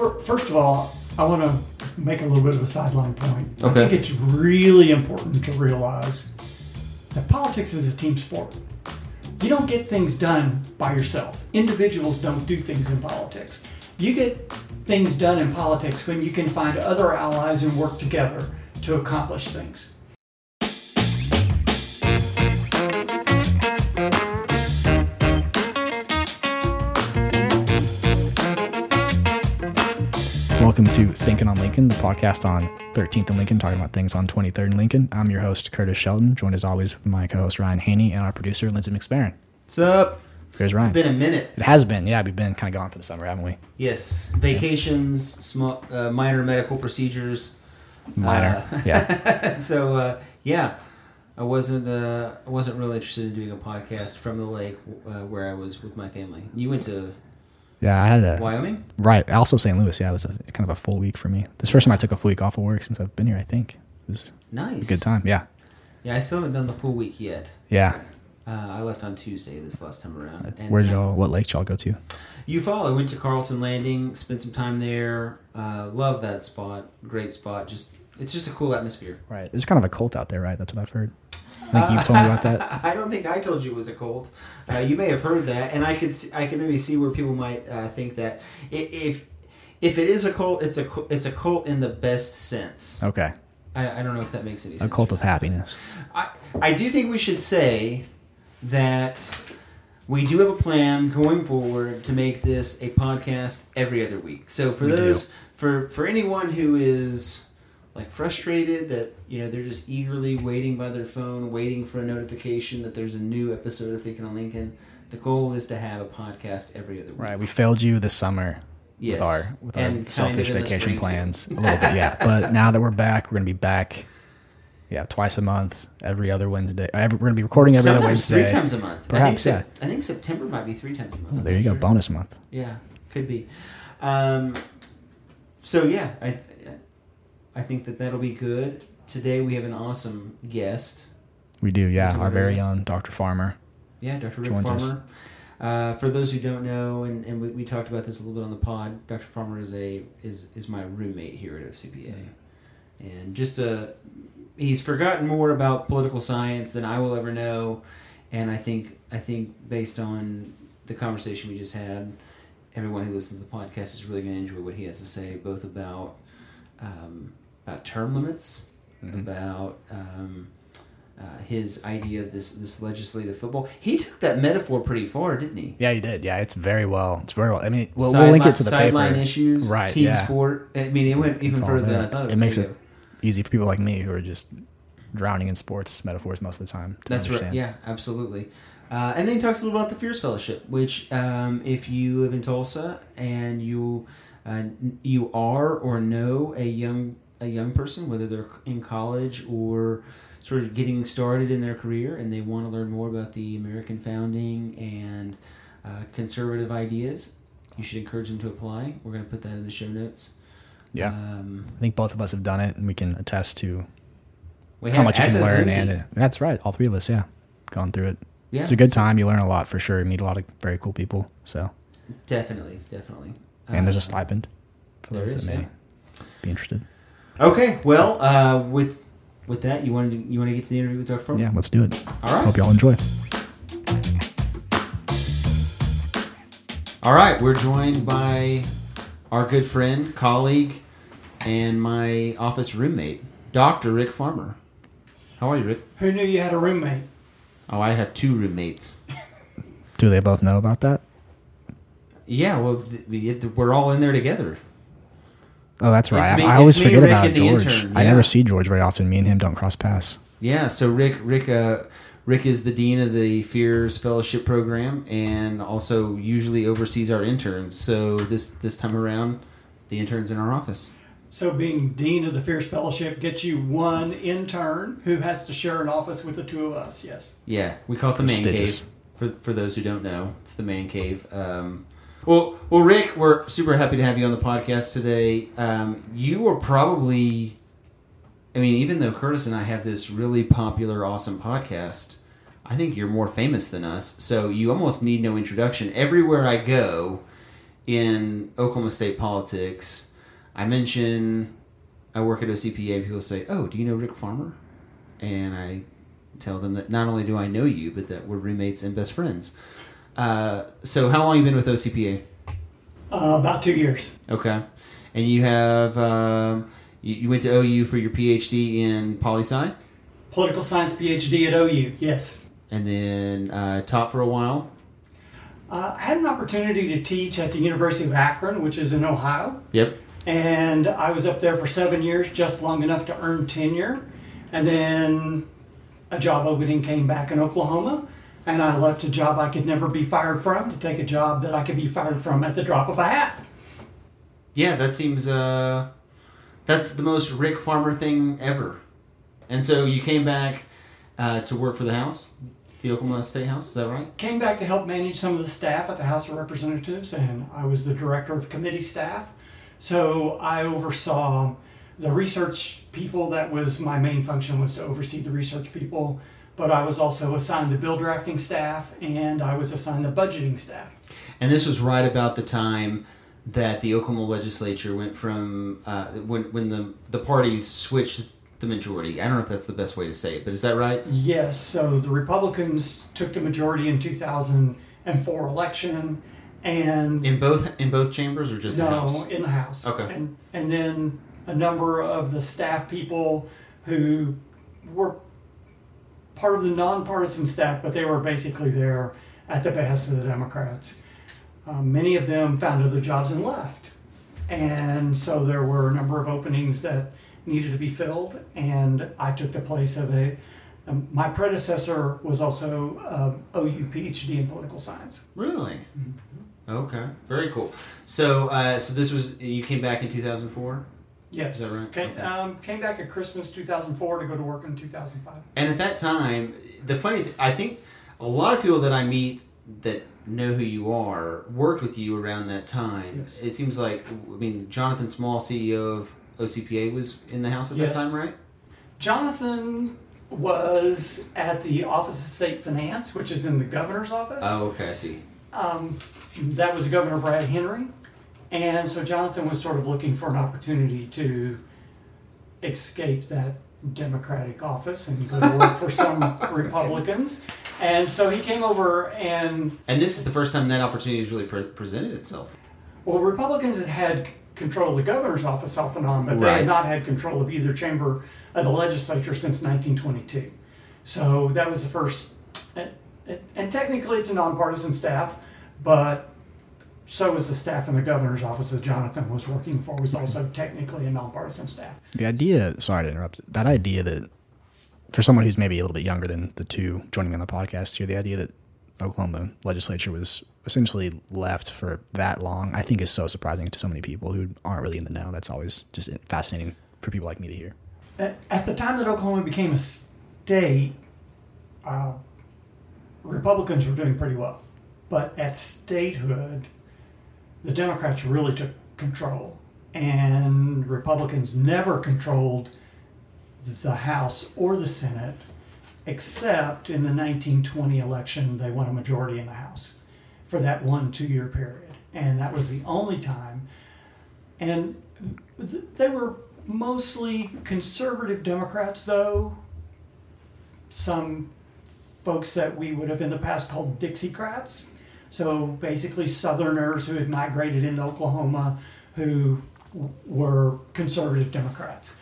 fir- first of all, I want to make a little bit of a sideline point. Okay. I think it's really important to realize that politics is a team sport. You don't get things done by yourself. Individuals don't do things in politics. You get things done in politics when you can find other allies and work together to accomplish things. To Thinking on Lincoln, the podcast on 13th and Lincoln, talking about things on 23rd and Lincoln. I'm your host, Curtis Sheldon, joined as always with my co host, Ryan Haney, and our producer, Lindsay McSparron. What's up? There's Ryan. It's been a minute. it has been, yeah, we've been kind of gone for the summer, haven't we? Yes, vacations, small, uh, minor medical procedures. Minor. Uh, yeah. so uh, yeah, I wasn't uh, I wasn't really interested in doing a podcast from the lake uh, where I was with my family. You went to Yeah, I had a. Wyoming. Right. Also, St. Louis, yeah, it was a, kind of a full week for me. This first time I took a full week off of work since I've been here, I think. It was Nice. a good time, yeah. Yeah, I still haven't done the full week yet. Yeah. Uh, I left on Tuesday this last time around. And, Where did uh, y'all, what lake y'all go to? Eufaula. I went to Carlton Landing, spent some time there. Uh, love that spot. Great spot. Just it's just a cool atmosphere. Right. There's kind of a cult out there, right? That's what I've heard. I think you've told me about that. I don't think I told you it was a cult. Uh, you may have heard that, and I could see, I can maybe see where people might uh, think that if if it is a cult, it's a it's a cult in the best sense. Okay. I, I don't know if that makes any A sense. cult of happiness. I I do think we should say that we do have a plan going forward to make this a podcast every other week. So for We do. those for for anyone who is like frustrated that you know they're just eagerly waiting by their phone, waiting for a notification that there's a new episode of Thinking on Lincoln. The goal is to have a podcast every other week. Right. We failed you this summer Yes. with our with And our selfish of in the vacation plans a little bit, yeah. But now that we're back, we're gonna be back. Yeah, twice a month, every other Wednesday. Every, we're gonna be recording every other Wednesday. three times a month. Perhaps, I think, Sep- I think September might be three times a month. Oh, there you go, bonus month. Yeah, could be. Um, so yeah, I I think that that'll be good. Today we have an awesome guest. We do, yeah. Dr. Our very own Dr. Farmer. Yeah, Dr. Rick Farmer. Uh, for those who don't know, and, and we, we talked about this a little bit on the pod, Dr. Farmer is a is is my roommate here at OCPA, and just a he's forgotten more about political science than I will ever know, and I think I think based on the conversation we just had, everyone who listens to the podcast is really going to enjoy what he has to say, both about um, about term limits, about um, uh, his idea of this this legislative football. He took that metaphor pretty far, didn't he? Yeah, he did. Yeah, it's very well. It's very well. I mean, we'll, we'll link it to the sideline issu's Right, team yeah. sport. I mean, it went even It's all further than. I thought it It makes it easy for people like me who are just drowning in sports metaphors most of the time. That's right. Yeah, absolutely. Uh, and then he talks a little about the Fierce Fellowship, which um, if you live in Tulsa and you uh, you are or know a young a young person, whether they're in college or sort of getting started in their career, and they want to learn more about the American founding and uh, conservative ideas, you should encourage them to apply. We're going to put that in the show notes. Yeah. Um, I think both of us have done it, and we can attest to we how have- much you can learn. Lindsay. And it, that's right. All three of us, yeah, gone through it. Yeah, it's a good so- time. You learn a lot for sure. You meet a lot of very cool people. So, Definitely, definitely. And there's a stipend for there those is, that may yeah. be interested. Okay, well, uh, with with that, you want to, you want to get to the interview with Dr. Farmer? Yeah, let's do it. All right. Hope y'all enjoy. All right, we're joined by our good friend, colleague, and my office roommate, Dr. Rick Farmer. How are you, Rick? Who knew you had a roommate? Oh, I have two roommates. Do they both know about that? Yeah, well, th- we- we're all in there together. Oh, that's right. Me- I, I always me, forget Rick, about George. intern, I never see George very often. Me and him don't cross paths. Yeah, so Rick, Rick, uh, Rick is the dean of the Fierce Fellowship Program, and also usually oversees our interns. So this this time around, the interns in our office. So, being dean of the Fierce Fellowship gets you one intern who has to share an office with the two of us. Yes. Yeah, we call it the man cave. For for those who don't know, it's the man cave. Um, well, well, Rick, we're super happy to have you on the podcast today. Um, you are probably, I mean, even though Curtis and I have this really popular, awesome podcast, I think you're more famous than us. So you almost need no introduction. Everywhere I go, in Oklahoma State politics, I mention I work at OCPA. People say, "Oh, do you know Rick Farmer?" And I tell them that not only do I know you, but that we're roommates and best friends. Uh, so, how long you been with OCPA? Uh, about two years. Okay, and you have um, you, you went to OU for your PhD in poli sci, Political science PhD at OU. Yes. and then uh, taught for a while. Uh, I had an opportunity to teach at the University of Akron, which is in Ohio. Yep. and I was up there for seven years, just long enough to earn tenure. And then a job opening came back in Oklahoma, and I left a job I could never be fired from to take a job that I could be fired from at the drop of a hat. Yeah, that seems uh that's the most Rick Farmer thing ever. And so you came back uh, to work for the House, the Oklahoma State House, is that right? Came back to help manage some of the staff at the House of Representatives, and I was the director of committee staff. So I oversaw the research people. That was my main function was to oversee the research people. But I was also assigned the bill drafting staff, and I was assigned the budgeting staff. And this was right about the time that the Oklahoma legislature went from uh, when when the the parties switched the majority. I don't know if that's the best way to say it, but is that right? Yes, so the Republicans took the majority in 2004 election, and In both in both chambers or just the no, House? in the House. Okay. And and then a number of the staff people who were part of the nonpartisan staff, but they were basically there at the behest of the Democrats. Um, many of them found other jobs and left, and so there were a number of openings that needed to be filled, and I took the place of a. Um, my predecessor was also um, OU PhD in political science. Really? Okay, very cool. So uh, so this was you came back in two thousand four. Yes. Is that right? Came, Okay. um, came back at Christmas 2004 to go to work in 2005. And at that time, the funny, th- I think a lot of people that I meet that know who you are worked with you around that time. Yes. It seems like, I mean, Jonathan Small, CEO of OCPA, was in the house at Yes. that time, right? Jonathan was at the Office of State Finance, which is in the governor's office. Oh, okay, I see. Um, that was Governor Brad Henry. And so Jonathan was sort of looking for an opportunity to escape that Democratic office and go to work for some Republicans. And so he came over and And this is the first time that opportunity has really pre- presented itself. Well, Republicans had had control of the governor's office off and on, but they Right. had not had control of either chamber of the legislature since 1922. So that was the first, and, and technically it's a nonpartisan staff, but so was the staff in the governor's office that Jonathan was working for was also technically a nonpartisan staff. The idea, sorry to interrupt, that idea that for someone who's maybe a little bit younger than the two joining me on the podcast here, the idea that Oklahoma legislature was essentially left for that long, I think is so surprising to so many people who aren't really in the know. That's always just fascinating for people like me to hear. At, the time that Oklahoma became a state, uh, Republicans were doing pretty well. But at statehood, the Democrats really took control, and Republicans never controlled the House or the Senate, except in the 1920 election, they won a majority in the House for that one two year period. And that was the only time. And th- they were mostly conservative Democrats, though. Some folks that we would have in the past called Dixiecrats. So basically, Southerners who had migrated into Oklahoma who were conservative Democrats.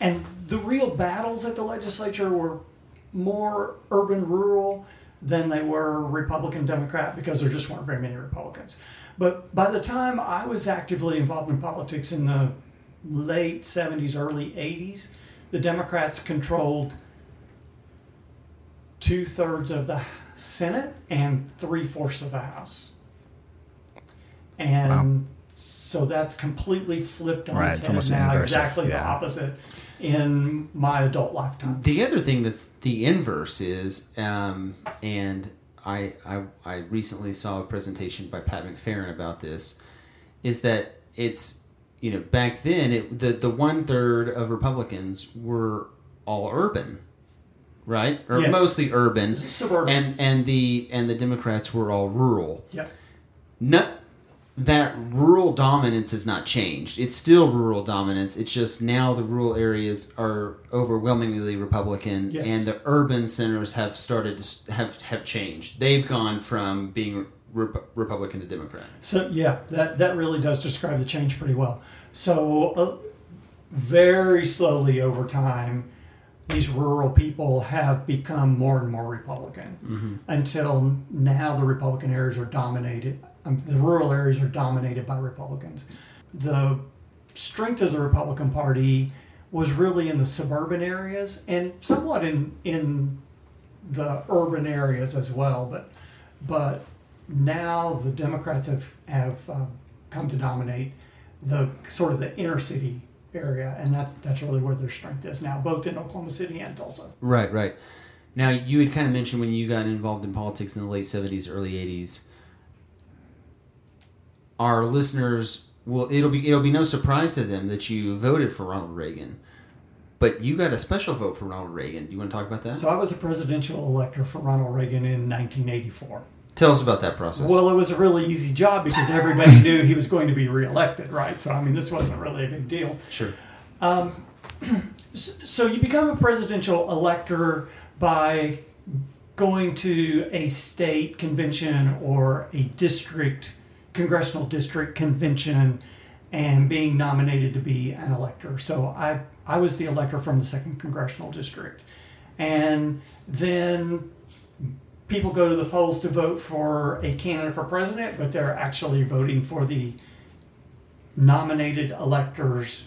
And the real battles at the legislature were more urban rural than they were Republican Democrat because there just weren't very many Republicans. But by the time I was actively involved in politics in the late 70s, early 80s, the Democrats controlled two thirds of the Senate and three fourths of the House. And so that's completely flipped on Right, its it's head. almost now, inverse of- exactly the opposite in my adult lifetime. The other thing that's the inverse is, um, and I, I I recently saw a presentation by Pat McFerron about this, is that it's you know back then it, the the one third of Republicans were all urban, right or Yes. mostly urban, Suburban. and and the and the Democrats were all rural. Yep. No, that rural dominance has not changed. It's still rural dominance. It's just now the rural areas are overwhelmingly Republican, Yes. and the urban centers have started to have have changed. They've gone from being Rep- Republican to Democrat. So yeah, that that really does describe the change pretty well. So uh, very slowly over time, these rural people have become more and more Republican until now. The Republican areas are dominated. Um, the rural areas are dominated by Republicans. The strength of the Republican Party was really in the suburban areas and somewhat in in the urban areas as well. But but now the Democrats have have um, come to dominate the sort of the inner city area, and that's that's really where their strength is now, both in Oklahoma City and Tulsa. Right, right. Now you had kind of mentioned when you got involved in politics in the late seventies, early eighties. Our listeners will it'll be it'll be no surprise to them that you voted for Ronald Reagan, but you got a special vote for Ronald Reagan. Do you want to talk about that? So I was a presidential elector for Ronald Reagan in 1984. Tell us about that process. Well, it was a really easy job because everybody knew he was going to be reelected, right? So I mean, this wasn't really a big deal. sure. Um, so you become a presidential elector by going to a state convention or a district, congressional district convention and being nominated to be an elector. So I, I was the elector from the second congressional district. And then people go to the polls to vote for a candidate for president, but they're actually voting for the nominated electors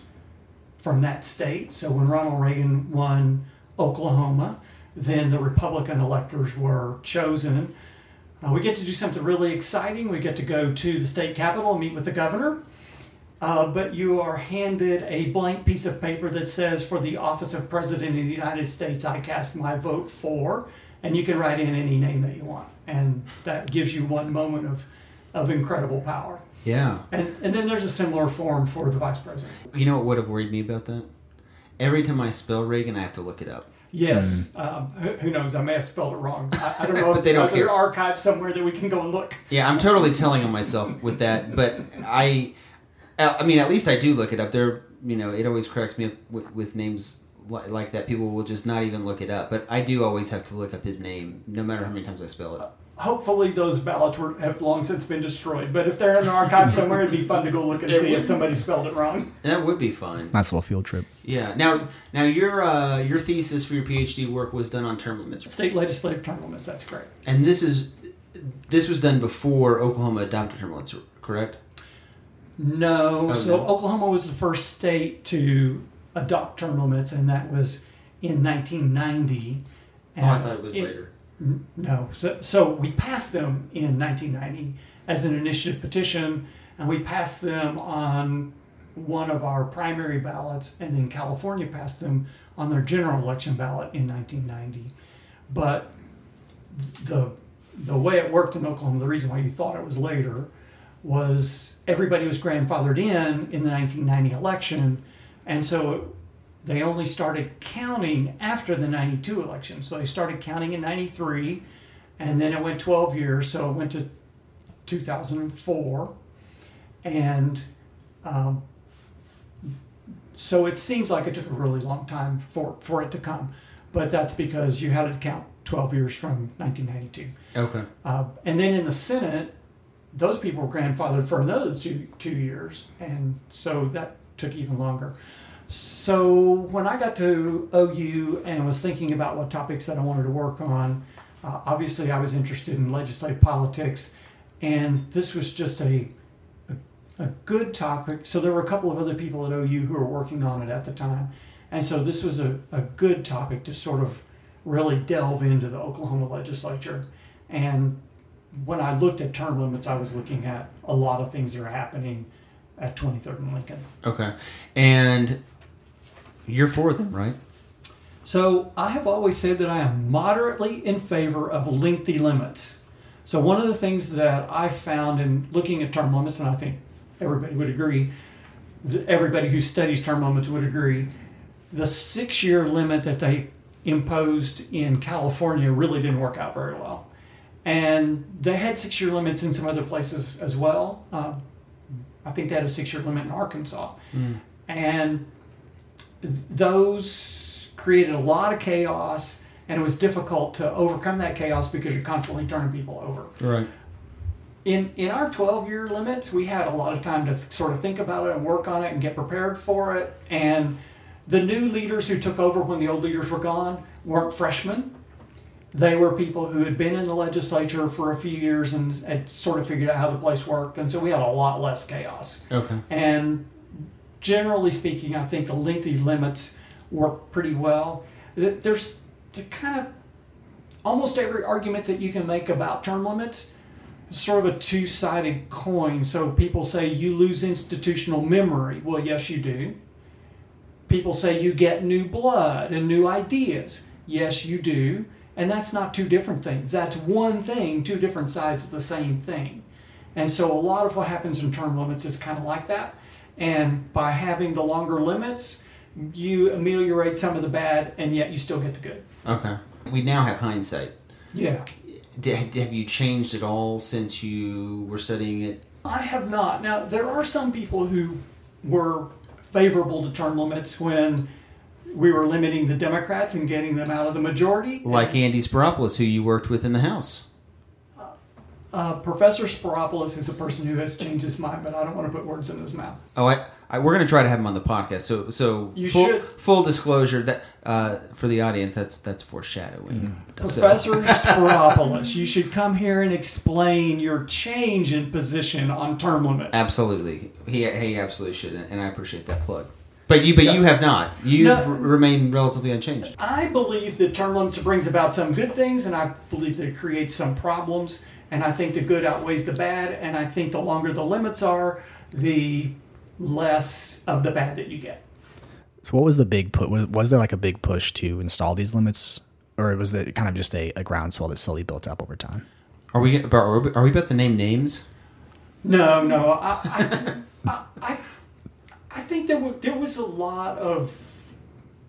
from that state. So when Ronald Reagan won Oklahoma, then the Republican electors were chosen. Uh, we get to do something really exciting. We get to go to the state capitol and meet with the governor. Uh, but you are handed a blank piece of paper that says, For the office of President of the United States, I cast my vote for. And you can write in any name that you want. And that gives you one moment of, of incredible power. Yeah. And, and then there's a similar form for the vice president. You know what would have worried me about that? Every time I spell Reagan, I have to look it up. Yes. Um, who, who knows? I may have spelled it wrong. I, I don't know But if they don't there care. are archives somewhere that we can go and look. Yeah, I'm totally telling on myself with that, but I, I mean, at least I do look it up. There, you know, it always cracks me up with, with names li- like that. People will just not even look it up, but I do always have to look up his name, no matter how many times I spell it. Hopefully, those ballots were, have long since been destroyed. But if they're in the archive somewhere, it'd be fun to go look and It see would. if somebody spelled it wrong. That would be fun. Nice little field trip. Yeah. Now, now your uh, your thesis for your PhD work was done on term limits, State legislative term limits. That's great. and this is this was done before Oklahoma adopted term limits, correct? No. Oh, so no. Oklahoma was the first state to adopt term limits, and that was in 1990. Oh, I thought it was it- later. No. So, so we passed them in 1990 as an initiative petition, and we passed them on one of our primary ballots, and then California passed them on their general election ballot in 1990. But the the way it worked in Oklahoma, the reason why you thought it was later, was everybody was grandfathered in in the 1990 election, and so they only started counting after the 92 election. So they started counting in 93, and then it went 12 years, so it went to 2004. And um, so it seems like it took a really long time for, for it to come, but that's because you had to count 12 years from 1992. Okay. Uh, and then in the Senate, those people were grandfathered for another two, two years. And so that took even longer. So when I got to OU and was thinking about what topics that I wanted to work on, uh, obviously I was interested in legislative politics. And this was just a, a, a good topic. So there were a couple of other people at OU who were working on it at the time. And so this was a, a good topic to sort of really delve into the Oklahoma legislature. And when I looked at term limits, I was looking at a lot of things that are happening at 23rd and Lincoln. Okay. And you're for them, right? So I have always said that I am moderately in favor of lengthy limits. So one of the things that I found in looking at term limits, and I think everybody would agree, everybody who studies term limits would agree, the six-year limit that they imposed in California really didn't work out very well. And they had six-year limits in some other places as well. Uh, I think they had a six-year limit in Arkansas, mm. and th- those created a lot of chaos, and it was difficult to overcome that chaos because you're constantly turning people over. Right. In in our 12 year limits, we had a lot of time to th- sort of think about it and work on it and get prepared for it. And the new leaders who took over when the old leaders were gone weren't freshmen. They were people who had been in the legislature for a few years and had sort of figured out how the place worked. And so we had a lot less chaos. Okay. And generally speaking, I think the lengthy limits work pretty well. Th- There's the kind of almost every argument that you can make about term limits is sort of a two sided coin. So people say you lose institutional memory. Well, yes, you do. People say you get new blood and new ideas. Yes, you do. And that's not two different things. That's one thing, two different sides of the same thing. And so a lot of what happens in term limits is kind of like that. And by having the longer limits, you ameliorate some of the bad and yet you still get the good. Okay. We now have hindsight. Yeah. Have you changed at all since you were studying it? I have not. Now, there are some people who were favorable to term limits when we were limiting the Democrats and getting them out of the majority. Like Andy Spiropoulos, who you worked with in the House. Uh, Professor Spiropoulos is a person who has changed his mind, but I don't want to put words in his mouth. Oh, I, I we're gonna try to have him on the podcast. So, so You full, should. full disclosure that uh, for the audience, that's that's foreshadowing. So- Professor Spiropoulos, you should come here and explain your change in position on term limits. absolutely, he he absolutely should, and I appreciate that plug. But you, but you have not. You've No. r- remained relatively unchanged. I believe that term limits brings about some good things, and I believe that it creates some problems. And I think the good outweighs the bad, and I think the longer the limits are, the less of the bad that you get. So what was the big put? Was, was there like a big push to install these limits, or was it kind of just a, a groundswell that slowly built up over time? Are we about are we- are we about to name names? No, no, I, I, I, I, I think there was, there was a lot of,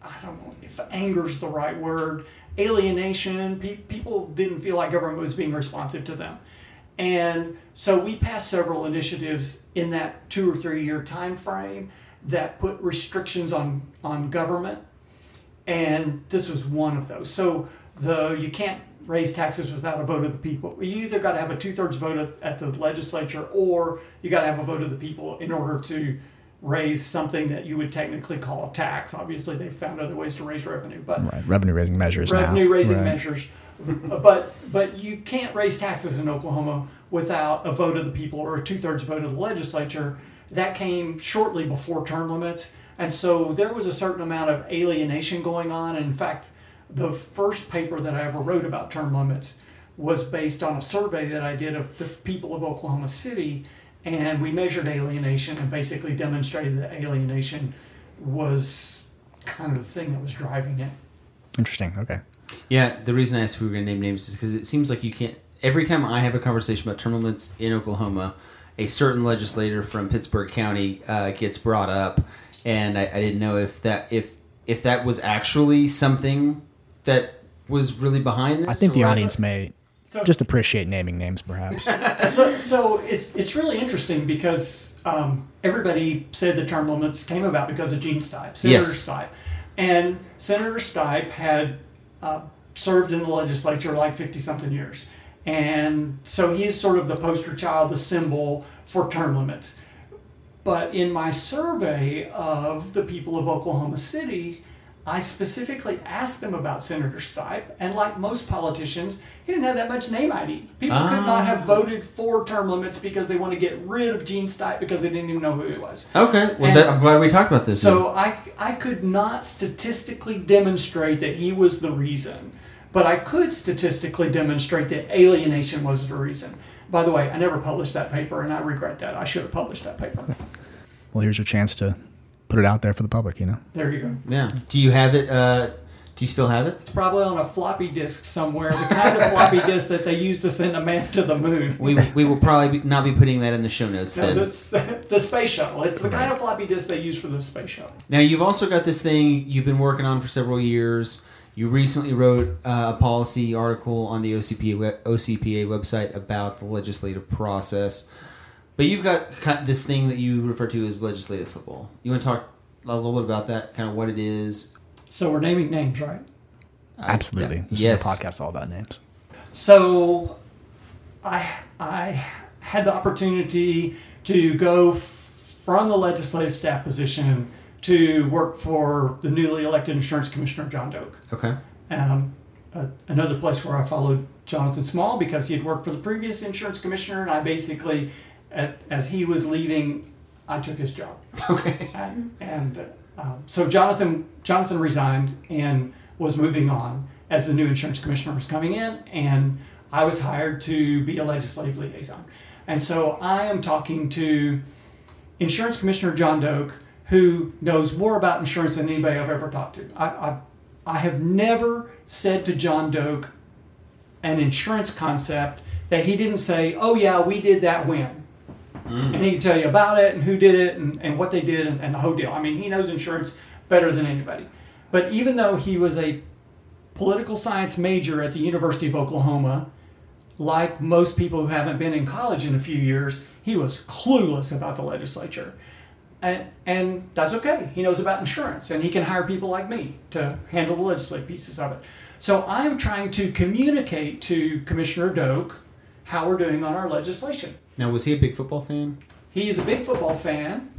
I don't know if anger's the right word, alienation. Pe- people didn't feel like government was being responsive to them. And so we passed several initiatives in that two or three year time frame that put restrictions on, on government and this was one of those. So the you can't raise taxes without a vote of the people. You either got to have a two thirds vote at the legislature, or you got to have a vote of the people in order to raise something that you would technically call a tax. Obviously, they found other ways to raise revenue, but Right, revenue raising measures. now. revenue raising Right. measures. but but you can't raise taxes in Oklahoma without a vote of the people or a two thirds vote of the legislature. That came shortly before term limits, and so there was a certain amount of alienation going on. In fact, the first paper that I ever wrote about term limits was based on a survey that I did of the people of Oklahoma City, and we measured alienation and basically demonstrated that alienation was kind of the thing that was driving it. Interesting. Okay. Yeah, the reason I asked if we were going to name names is because it seems like you can't. Every time I have a conversation about term limits in Oklahoma, a certain legislator from Pittsburg County uh, gets brought up, and I, I didn't know if that if if that was actually something that was really behind this. I think the audience may So- just appreciate naming names, perhaps. so, so it's it's really interesting because um, everybody said the term limits came about because of Gene Stipe, Senator Yes. Stipe, and Senator Stipe had uh, served in the legislature like fifty something years, and so he's sort of the poster child, the symbol for term limits. But in my survey of the people of Oklahoma City, I specifically asked them about Senator Stipe, and like most politicians, he didn't have that much name ID. People could Ah. not have voted for term limits because they want to get rid of Gene Stipe because they didn't even know who he was. Okay, well, that, I'm glad we talked about this. So I, I could not statistically demonstrate that he was the reason, but I could statistically demonstrate that alienation was the reason. By the way, I never published that paper, and I regret that. I should have published that paper. well, here's your chance to put it out there for the public. You know. There you go. yeah. Do you have it? Uh, do you still have it? It's probably on a floppy disk somewhere, the kind of floppy disk that they used to send a man to the moon. We, we will probably be, not be putting that in the show notes No, then. that's the space shuttle. It's the kind of floppy disk they use for the space shuttle. Now you've also got this thing you've been working on for several years. You recently wrote uh, a policy article on the OCPA, OCPA website about the legislative process. But you've got ki- this thing that you refer to as legislative football. You want to talk a little bit about that, kind of what it is? So we're naming names, right? Absolutely. Yeah. This yes. is a podcast all about names. So I I had the opportunity to go from the legislative staff position to work for the newly elected insurance commissioner John Doak. Okay. Um, uh, another place where I followed Jonathan Small because he had worked for the previous insurance commissioner, and I basically, at, as he was leaving, I took his job. Okay. And, and uh, so Jonathan Jonathan resigned and was moving on as the new insurance commissioner was coming in, and I was hired to be a legislative liaison. And so I am talking to Insurance Commissioner John Doak, who knows more about insurance than anybody I've ever talked to. I, I, I have never said to John Doak an insurance concept that he didn't say, oh, yeah, we did that when. Mm. And he can tell you about it and who did it and, and what they did and, and the whole deal. I mean, he knows insurance better than anybody. But even though he was a political science major at the University of Oklahoma, like most people who haven't been in college in a few years, he was clueless about the legislature. And, and that's okay. He knows about insurance and he can hire people like me to handle the legislative pieces of it. So I'm trying to communicate to Commissioner Doak how we're doing on our legislation. Now, was he a big football fan? He's a big football fan.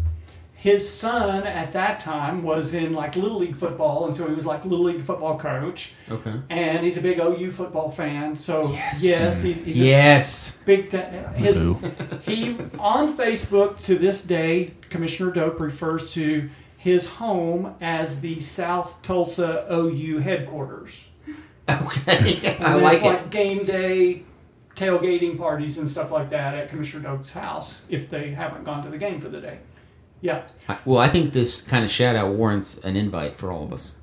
His son at that time was in like little league football, and so he was like little league football coach. Okay. And he's a big OU football fan. So Yes. yes, he's, he's Yes. a big. T- his he on Facebook to this day, Commissioner Doak refers to his home as the South Tulsa OU headquarters. Okay. I And like there's it. like game day tailgating parties and stuff like that at Commissioner Doak's house if they haven't gone to the game for the day. Yeah. Well, I think this kind of shout out warrants an invite for all of us.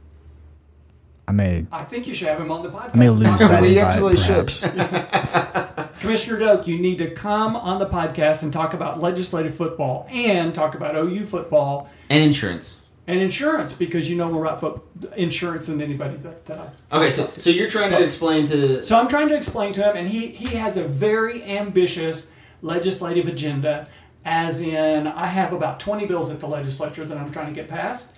I may I think you should have him on the podcast. I may lose that We invite, absolutely should. perhaps. Commissioner Doak, you need to come on the podcast and talk about legislative football and talk about OU football And insurance. And insurance because you know more about insurance than anybody that, that I. Okay, so so you're trying So- to explain to So I'm trying to explain to him, and he, he has a very ambitious legislative agenda, as in, I have about 20 bills at the legislature that I'm trying to get passed.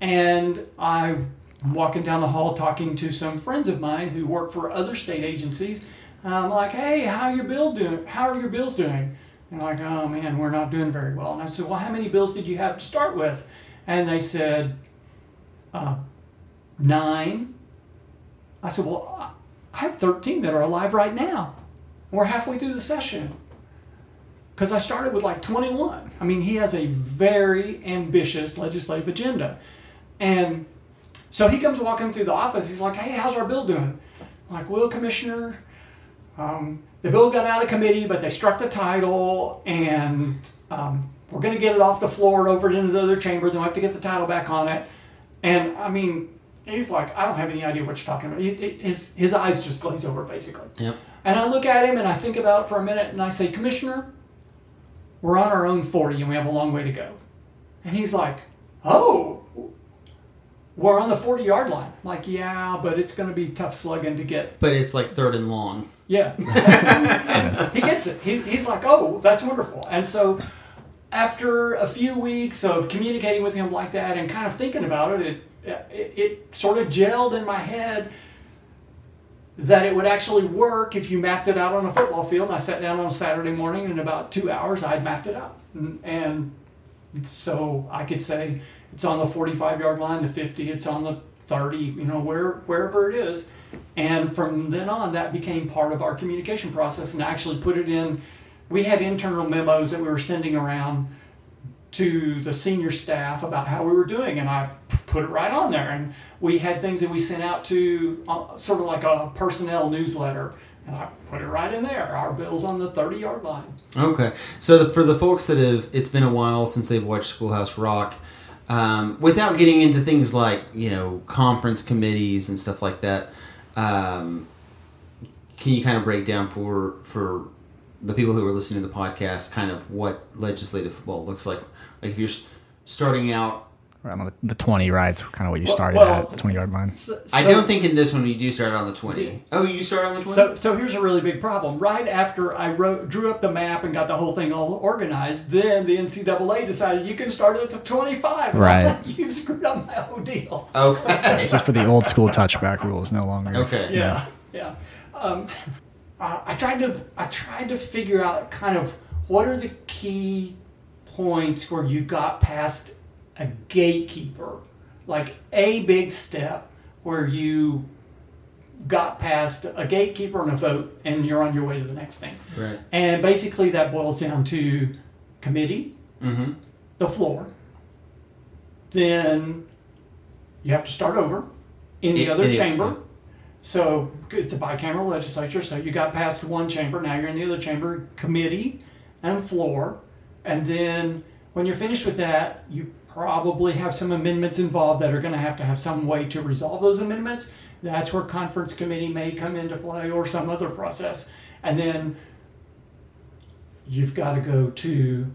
And I'm walking down the hall talking to some friends of mine who work for other state agencies. I'm like, hey, how are your bill doing? How are your bills doing? And like, oh man, we're not doing very well. And I said, well, how many bills did you have to start with? And they said, uh, nine. I said, well, I- have 13 that are alive right now. We're halfway through the session. Because I started with like 21. I mean, he has a very ambitious legislative agenda. And so he comes walking through the office. He's like, hey, how's our bill doing? I'm like, well, Commissioner, um, the bill got out of committee, but they struck the title, and um, we're going to get it off the floor and over it into the other chamber. Then we have to get the title back on it. And I mean, he's like, I don't have any idea what you're talking about. He- he- his, his eyes just glaze over, basically. Yep. And I look at him and I think about it for a minute and I say, Commissioner, we're on our own 40 and we have a long way to go. And he's like, Oh, we're on the 40 yard line. I'm like, yeah, but it's going to be tough slugging to get. But it's like third and long. Yeah. he gets it. He, he's like, Oh, that's wonderful. And so after a few weeks of communicating with him like that and kind of thinking about it, it, it, it sort of gelled in my head that it would actually work if you mapped it out on a football field. And I sat down on a Saturday morning, and in about two hours, I had mapped it out. And, and so I could say it's on the 45 yard line, the 50, it's on the 30, you know, where, wherever it is. And from then on, that became part of our communication process and I actually put it in. We had internal memos that we were sending around to the senior staff about how we were doing, and I put it right on there. And we had things that we sent out to uh, sort of like a personnel newsletter, and I put it right in there. Our bills on the 30 yard line. Okay, so the, for the folks that have, it's been a while since they've watched Schoolhouse Rock. Um, without getting into things like you know conference committees and stuff like that, um, can you kind of break down for for the people who are listening to the podcast kind of what legislative football looks like? Like if you're starting out around the, the 20, right? It's kind of what you started well, at, the 20 yard line. So, I don't think in this one you do start on the 20. Oh, you start on the 20? So, so here's a really big problem. Right after I wrote, drew up the map and got the whole thing all organized, then the NCAA decided you can start at the 25. Right. You've screwed up my whole deal. okay. This is for the old school touchback rules, no longer. Okay. Yeah, yeah. Um, I I tried to I tried to figure out kind of what are the key points where you got past a gatekeeper, like a big step where you got past a gatekeeper and a vote, and you're on your way to the next thing. Right. And basically, that boils down to committee, Mm-hmm. the floor. Then you have to start over in the other chamber. So it's a bicameral legislature. So you got past one chamber. Now you're in the other chamber, committee and floor. And then when you're finished with that, you probably have some amendments involved that are going to have to have some way to resolve those amendments. That's where conference committee may come into play or some other process. And then you've got to go to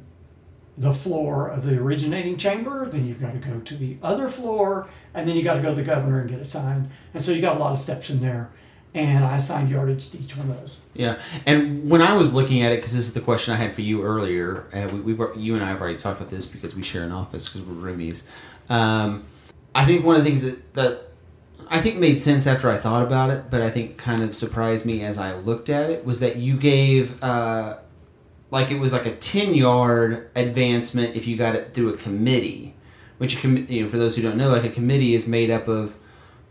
the floor of the originating chamber, then you've got to go to the other floor, and then you got to go to the governor and get it signed. And so you got a lot of steps in there. And I assigned yardage to each one of those. Yeah, and when I was looking at it, because this is the question I had for you earlier, we, we've you and I have already talked about this because we share an office because we're roomies. Um, I think one of the things that, that I think made sense after I thought about it, but I think kind of surprised me as I looked at it was that you gave uh, like it was like a ten yard advancement if you got it through a committee, which you know for those who don't know, like a committee is made up of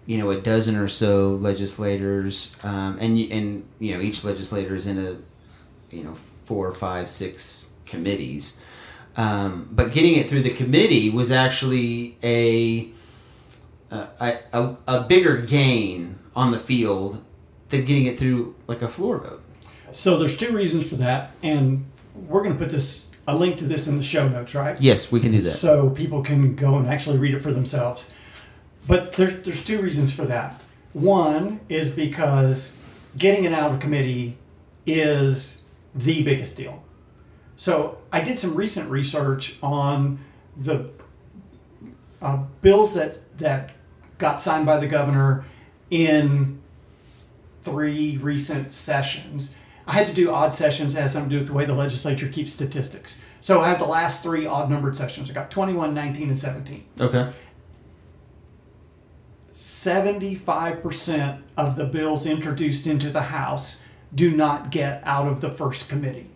you know a dozen or so legislators, um, and and you know each legislator is in a you know four, five, six committees. Um, but getting it through the committee was actually a a, a a bigger gain on the field than getting it through like a floor vote. So there's two reasons for that, and we're going to put this a link to this in the show notes, right? Yes, we can do that. So people can go and actually read it for themselves. But there's there's two reasons for that. One is because getting it out of committee is the biggest deal. So I did some recent research on the uh, bills that that got signed by the governor in three recent sessions. I had to do odd sessions. It has something to do with the way the legislature keeps statistics. So I have the last three odd numbered sessions. I got 21, 19, and 17. Okay. 75% of the bills introduced into the House do not get out of the first committee.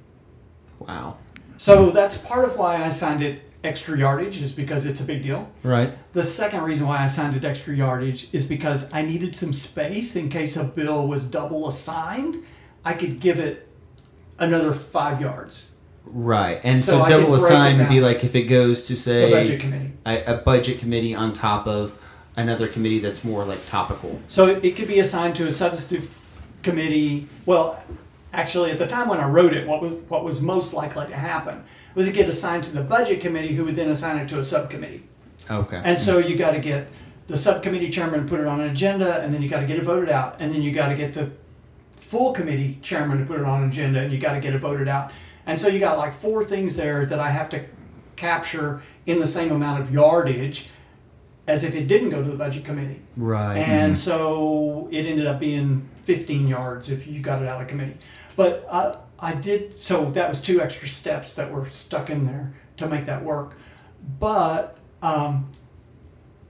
Wow. So that's part of why I signed it extra yardage, is because it's a big deal. Right. The second reason why I signed it extra yardage is because I needed some space in case a bill was double assigned. I could give it another five yards. Right. And So so, double it would be like if it goes to say budget committee. a, a budget committee on top of another committee that's more like topical. So it, could be assigned to a substantive committee. Well, actually, at the time when I wrote it, what was, what was most likely to happen was it get assigned to the budget committee, who would then assign it to a subcommittee. Okay. And so you got to get the subcommittee chairman to put it on an agenda, and then you got to get it voted out, and then you got to get the full committee chairman to put it on an agenda, and you got to get it voted out. And so you got like four things there that I have to capture in the same amount of yardage as if it didn't go to the budget committee. right. And so it ended up being 15 yards if you got it out of committee. But I, I did, so that was two extra steps that were stuck in there to make that work. But um,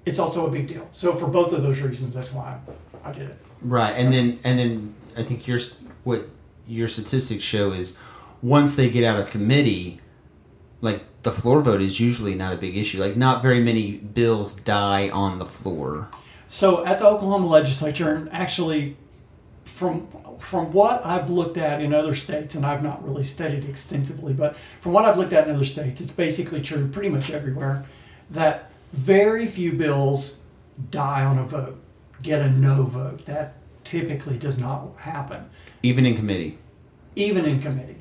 it's also a big deal. So for both of those reasons, that's why I did it. Right, and then and then I think your what your statistics show is once they get out of committee, like the floor vote is usually not a big issue. Like not very many bills die on the floor. So at the Oklahoma legislature, and actually, from from what I've looked at in other states, and I've not really studied extensively, but from what I've looked at in other states, it's basically true pretty much everywhere that very few bills die on a vote, get a no vote. That typically does not happen, Even in committee. even in committee.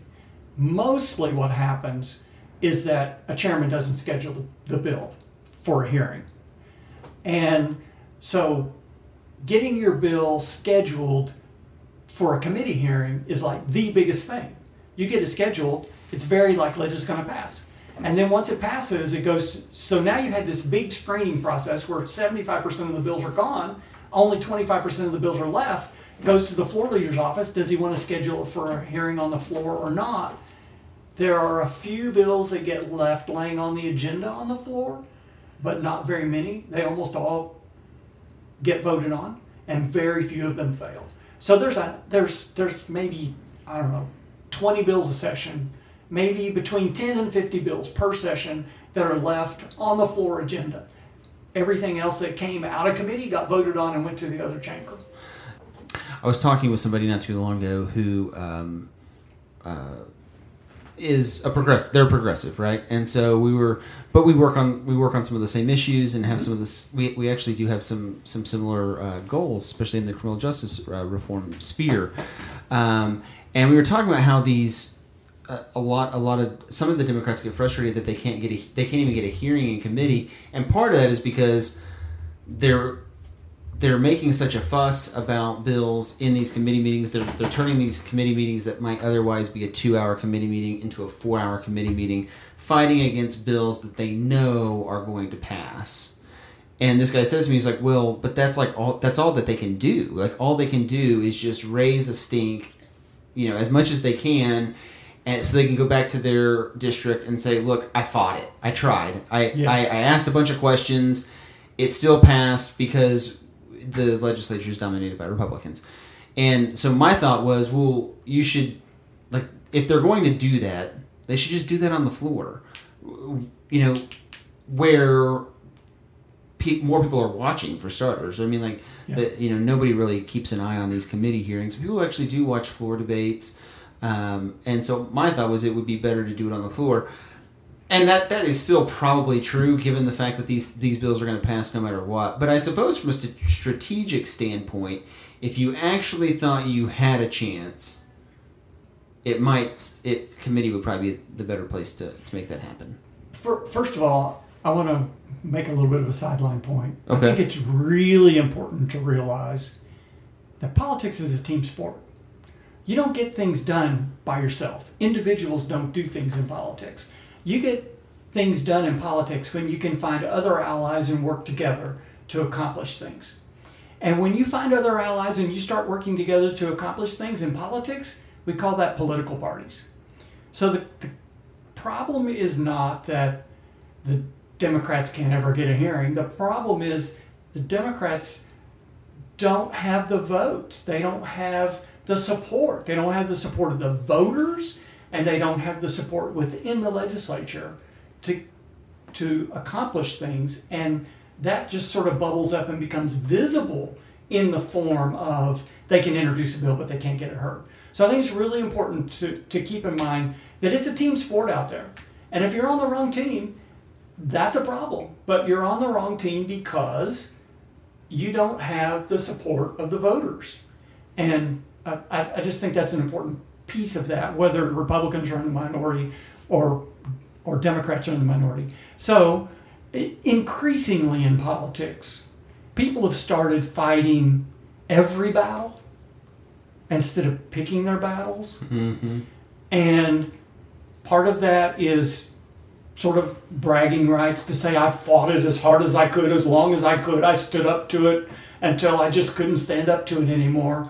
Mostly, what happens is that a chairman doesn't schedule the, the bill for a hearing. And so getting your bill scheduled for a committee hearing is like the biggest thing. You get it scheduled, it's very likely it's going to pass. And then once it passes, it goes. To, so now you had this big screening process where 75% of the bills are gone, only 25% of the bills are left. Goes to the floor leader's office. Does he want to schedule it for a hearing on the floor or not? There are a few bills that get left laying on the agenda on the floor, but not very many. They almost all get voted on, and very few of them fail. So there's a there's there's maybe I don't know 20 bills a session, maybe between 10 and 50 bills per session that are left on the floor agenda. Everything else that came out of committee got voted on and went to the other chamber. I was talking with somebody not too long ago who um, uh, is a progressive. They're progressive, right? And so we were, but we work on we work on some of the same issues and have some of this. We, we actually do have some some similar uh, goals, especially in the criminal justice uh, reform sphere. Um, and we were talking about how these a lot a lot of some of the Democrats get frustrated that they can't get a, they can't even get a hearing in committee, and part of that is because they're they're making such a fuss about bills in these committee meetings. They're, they're turning these committee meetings that might otherwise be a two hour committee meeting into a four hour committee meeting, fighting against bills that they know are going to pass. And this guy says to me, he's like, "Well, but that's like all that's all that they can do. Like all they can do is just raise a stink, you know, as much as they can." And so they can go back to their district and say, "Look, I fought it. I tried. I, Yes. I, I asked a bunch of questions. It still passed because the legislature is dominated by Republicans. And so my thought was, well, you should like if they're going to do that, they should just do that on the floor. You know, where pe- more people are watching for starters. I mean, like Yeah. the, you know, nobody really keeps an eye on these committee hearings. People actually do watch floor debates. Um, and so my thought was it would be better to do it on the floor. And that, that is still probably true given the fact that these, these bills are going to pass no matter what. But I suppose from a st- strategic standpoint, if you actually thought you had a chance, it might, it committee would probably be the better place to, to make that happen. Fir- First of all, I want to make a little bit of a sideline point. Okay. I think it's really important to realize that politics is a team sport. You don't get things done by yourself. Individuals don't do things in politics. You get things done in politics when you can find other allies and work together to accomplish things. And when you find other allies and you start working together to accomplish things in politics, we call that political parties. So the, the problem is not that the Democrats can't ever get a hearing. The problem is the Democrats don't have the votes. They don't have the support. They don't have the support of the voters, and they don't have the support within the legislature to to accomplish things. And that just sort of bubbles up and becomes visible in the form of they can introduce a bill, but they can't get it heard. So I think it's really important to, to keep in mind that it's a team sport out there. And if you're on the wrong team, that's a problem. But you're on the wrong team because you don't have the support of the voters. And I, I just think that's an important piece of that, whether Republicans are in the minority or or Democrats are in the minority. So increasingly in politics, people have started fighting every battle instead of picking their battles. Mm-hmm. And part of that is sort of bragging rights to say I fought it as hard as I could, as long as I could. I stood up to it until I just couldn't stand up to it anymore.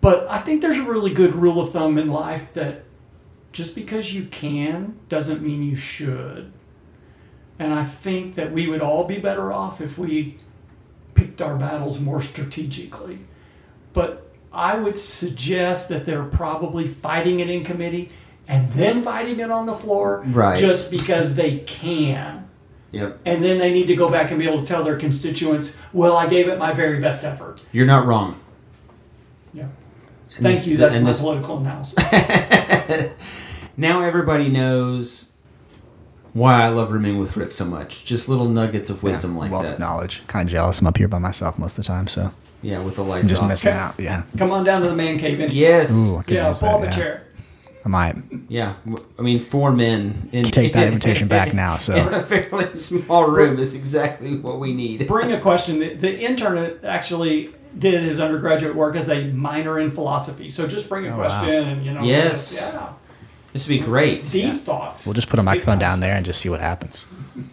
But I think there's a really good rule of thumb in life that just because you can doesn't mean you should. And I think that we would all be better off if we picked our battles more strategically. But I would suggest that they're probably fighting it in committee and then fighting it on the floor Right. just because they can. Yep. And then they need to go back and be able to tell their constituents, well, I gave it my very best effort. You're not wrong. Yeah. And Thank this- you. That's and my this- political analysis. now everybody knows why I love rooming with Rick so much. Just little nuggets of wisdom like wealth that. of knowledge. Kind of jealous. I'm up here by myself most of the time, so Yeah, with the I'm lights just off. missing Okay. out. Yeah, Come on down to the man cave. Any- Yes. Ooh, I could Yeah, use pull that. up a Yeah. chair. I might Yeah. I mean, four men. In, take that invitation back now. So in So a fairly small room is exactly what we need. Bring a question. The, the intern actually did his undergraduate work as a minor in philosophy. So just bring a Oh, wow. question and, you know. Yes. Yeah. This would be great. It's deep Yeah. thoughts. We'll just put a microphone thoughts. down there and just see what happens.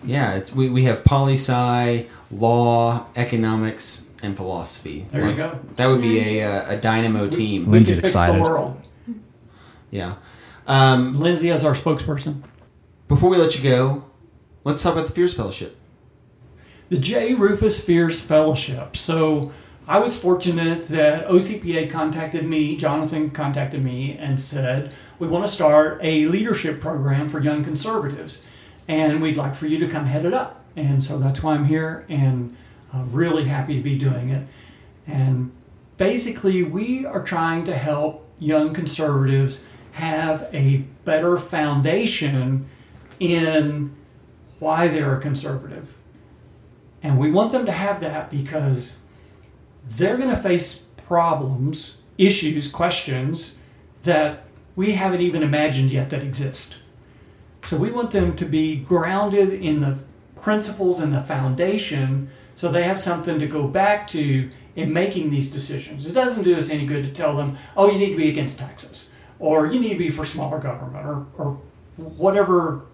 Yeah, it's, we, we have poli sci, law, economics, and philosophy. There you Let's- go. That would be a, uh, a dynamo team. We Lindsay's excited. The world. Yeah. Um, Lindsay as our spokesperson. before we let you go, let's talk about the Fierce Fellowship. The J. Rufus Fierce Fellowship. So I was fortunate that OCPA contacted me, Jonathan contacted me, and said, We want to start a leadership program for young conservatives, and we'd like for you to come head it up. And so that's why I'm here, and I'm really happy to be doing it. And basically, we are trying to help young conservatives have a better foundation in why they're a conservative. And we want them to have that because they're going to face problems, issues, questions that we haven't even imagined yet that exist. So we want them to be grounded in the principles and the foundation so they have something to go back to in making these decisions. It doesn't do us any good to tell them, oh, you need to be against taxes or you need to be for smaller government or, or whatever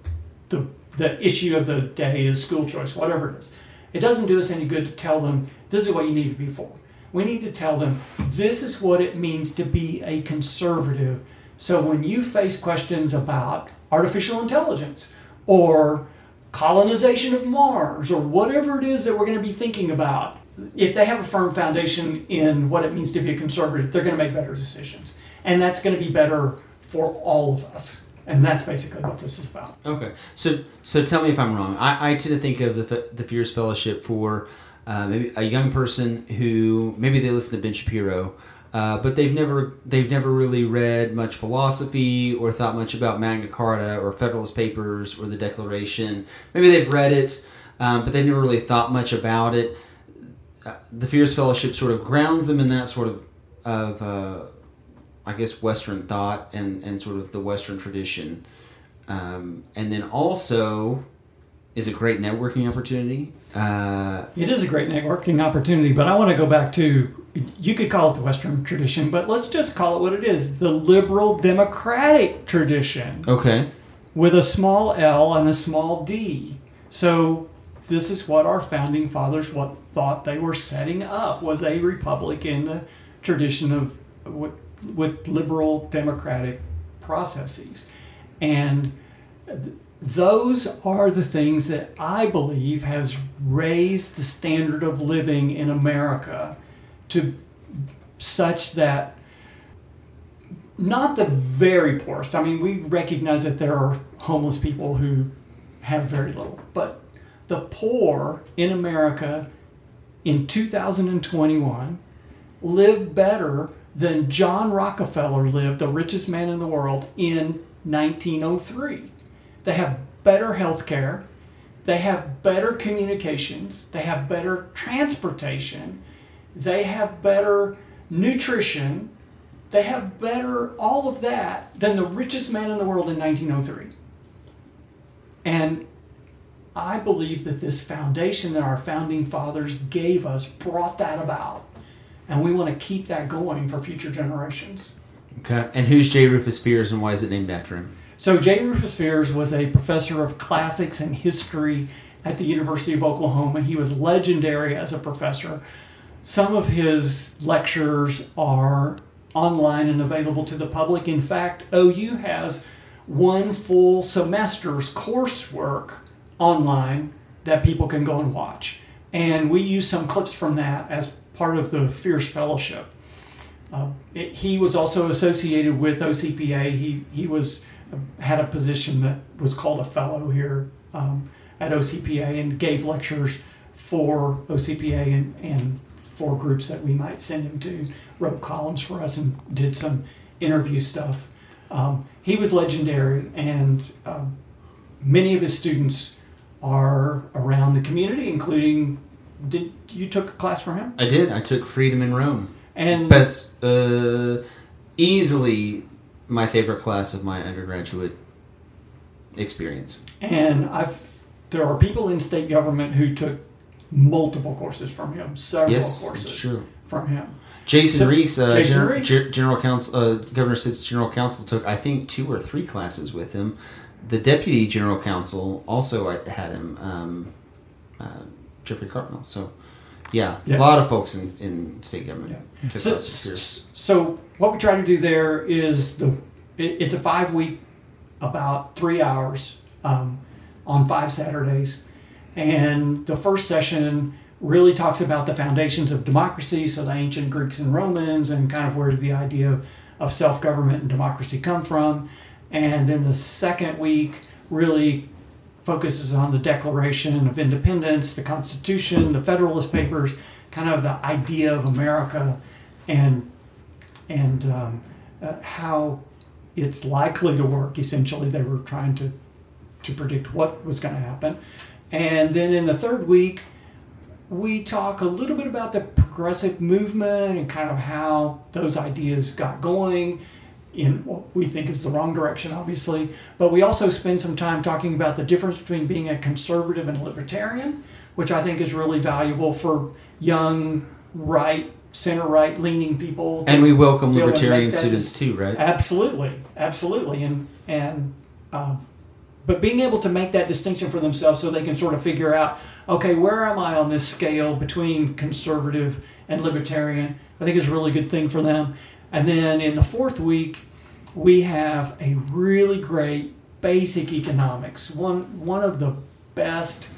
the, the issue of the day is school choice, whatever it is. It doesn't do us any good to tell them this is what you need to be for. We need to tell them this is what it means to be a conservative. So when you face questions about artificial intelligence or colonization of Mars or whatever it is that we're going to be thinking about, if they have a firm foundation in what it means to be a conservative, they're going to make better decisions. And that's going to be better for all of us. And that's basically what this is about. Okay, so so tell me if I'm wrong. I, I tend to think of the the Fierce Fellowship for uh, maybe a young person who maybe they listen to Ben Shapiro, uh, but they've never they've never really read much philosophy or thought much about Magna Carta or Federalist Papers or the Declaration. Maybe they've read it, um, but they've never really thought much about it. Uh, the Fierce Fellowship sort of grounds them in that sort of of uh, I guess Western thought and, and sort of the Western tradition. Um, and then also is a great networking opportunity. Uh, It is a great networking opportunity, but I want to go back to you could call it the Western tradition, but let's just call it what it is the liberal democratic tradition okay. with a small L and a small d. So this is what our founding fathers what thought they were setting up was a republic in the tradition of with, with liberal democratic processes. And those are the things that I believe has raised the standard of living in America to such that not the very poorest. I mean, we recognize that there are homeless people who have very little, but the poor in America in 2021 live better than John Rockefeller lived, the richest man in the world, in 1903. They have better health care, they have better communications, they have better transportation, they have better nutrition, they have better all of that than the richest man in the world in 1903. And I believe that this foundation that our founding fathers gave us brought that about. And we want to keep that going for future generations. Okay. And who's J. Rufus Fears and why is it named after him? So, J. Rufus Fears was a professor of classics and history at the University of Oklahoma. He was legendary as a professor. Some of his lectures are online and available to the public. In fact, OU has one full semester's coursework online that people can go and watch. And we use some clips from that as part of the Fierce Fellowship. Uh, it, he was also associated with OCPA. He he was had a position that was called a fellow here um, at OCPA and gave lectures for OCPA and, and for groups that we might send him to. Wrote columns for us and did some interview stuff. Um, he was legendary, and um, many of his students are around the community, including. Did you took a class from him? I did. I took Freedom in Rome. And Best, uh, easily my favorite class of my undergraduate experience. And I've there are people in state government who took multiple courses from him, several yes, courses from him. Jason So- Reese, uh, Jason Gen- Reese. Gen- General Counsel, uh, Governor Stitt's General Counsel took I think two or three classes with him. The Deputy General Counsel also had him, um, uh, Jeffrey Cartmel. So, yeah, Yeah. a lot of folks in, in state government took So, so what we try to do there is the it's a five week, about three hours um, on five Saturdays, and the first session really talks about the foundations of democracy, so the ancient Greeks and Romans, and kind of where did the idea of self government and democracy come from, and then the second week really focuses on the Declaration of Independence, the Constitution, the Federalist Papers, kind of the idea of America, and and um, uh, how it's likely to work. Essentially, they were trying to to predict what was going to happen, and then in the third week, we talk a little bit about the progressive movement and kind of how those ideas got going in what we think is the wrong direction, obviously. But we also spend some time talking about the difference between being a conservative and a libertarian, which I think is really valuable for young, right, center right leaning people. And we welcome be able to libertarian students too, right? Absolutely, absolutely, and and um, but being able to make that distinction for themselves so they can sort of figure out, okay, where am I on this scale between conservative and libertarian? I think is a really good thing for them. And then in the fourth week, we have a really great basic economics. One one of the best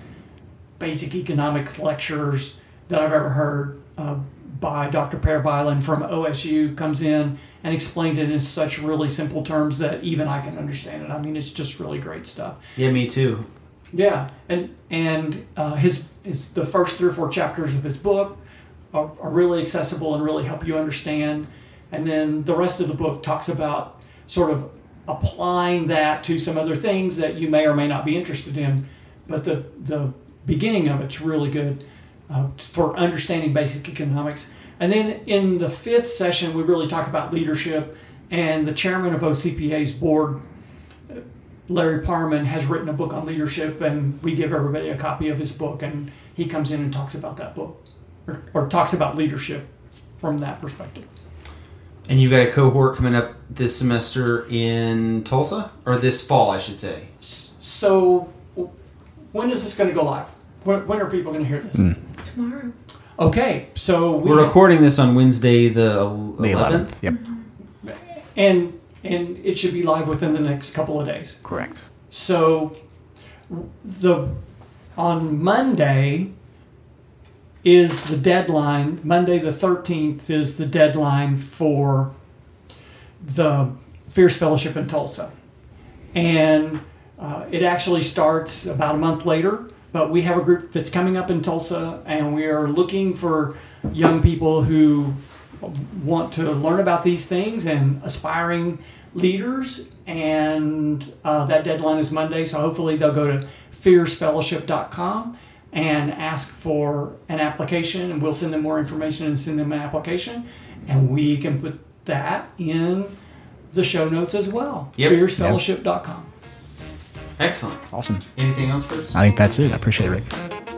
basic economics lectures that I've ever heard uh, by Dr. Per Bylund from OSU comes in and explains it in such really simple terms that even I can understand it. I mean, it's just really great stuff. Yeah, me too. Yeah, and and uh, his his the first three or four chapters of his book are, are really accessible and really help you understand. And then the rest of the book talks about sort of applying that to some other things that you may or may not be interested in. But the the beginning of it's really good uh, for understanding basic economics. And then in the fifth session, we really talk about leadership. And the chairman of OCPA's board Larry Parman has written a book on leadership, and we give everybody a copy of his book, and he comes in and talks about that book, or, or talks about leadership from that perspective. And you've got a cohort coming up this semester in Tulsa, or this fall, I should say. So, when is this going to go live? When, when are people going to hear this? Tomorrow. Okay, so we We're recording this on Wednesday, the The 11th. 11th. Yep. and and it should be live within the next couple of days. Correct. So the on Monday is the deadline. Monday the thirteenth is the deadline for the Fierce Fellowship in Tulsa, and uh, it actually starts about a month later. But we have a group that's coming up in Tulsa, and we are looking for young people who want to learn about these things and aspiring leaders. And uh, that deadline is Monday, so hopefully they'll go to fiercefellowship.com and ask for an application, and we'll send them more information and send them an application, and we can put that in the show notes as well. Yep. Fiercefellowship.com. Excellent. Awesome. Anything else, Chris? I think that's it. I appreciate it, Rick.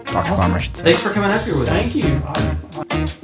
Dr. Awesome. Farmer, I should say. Thanks for coming up here with us. Thank you. I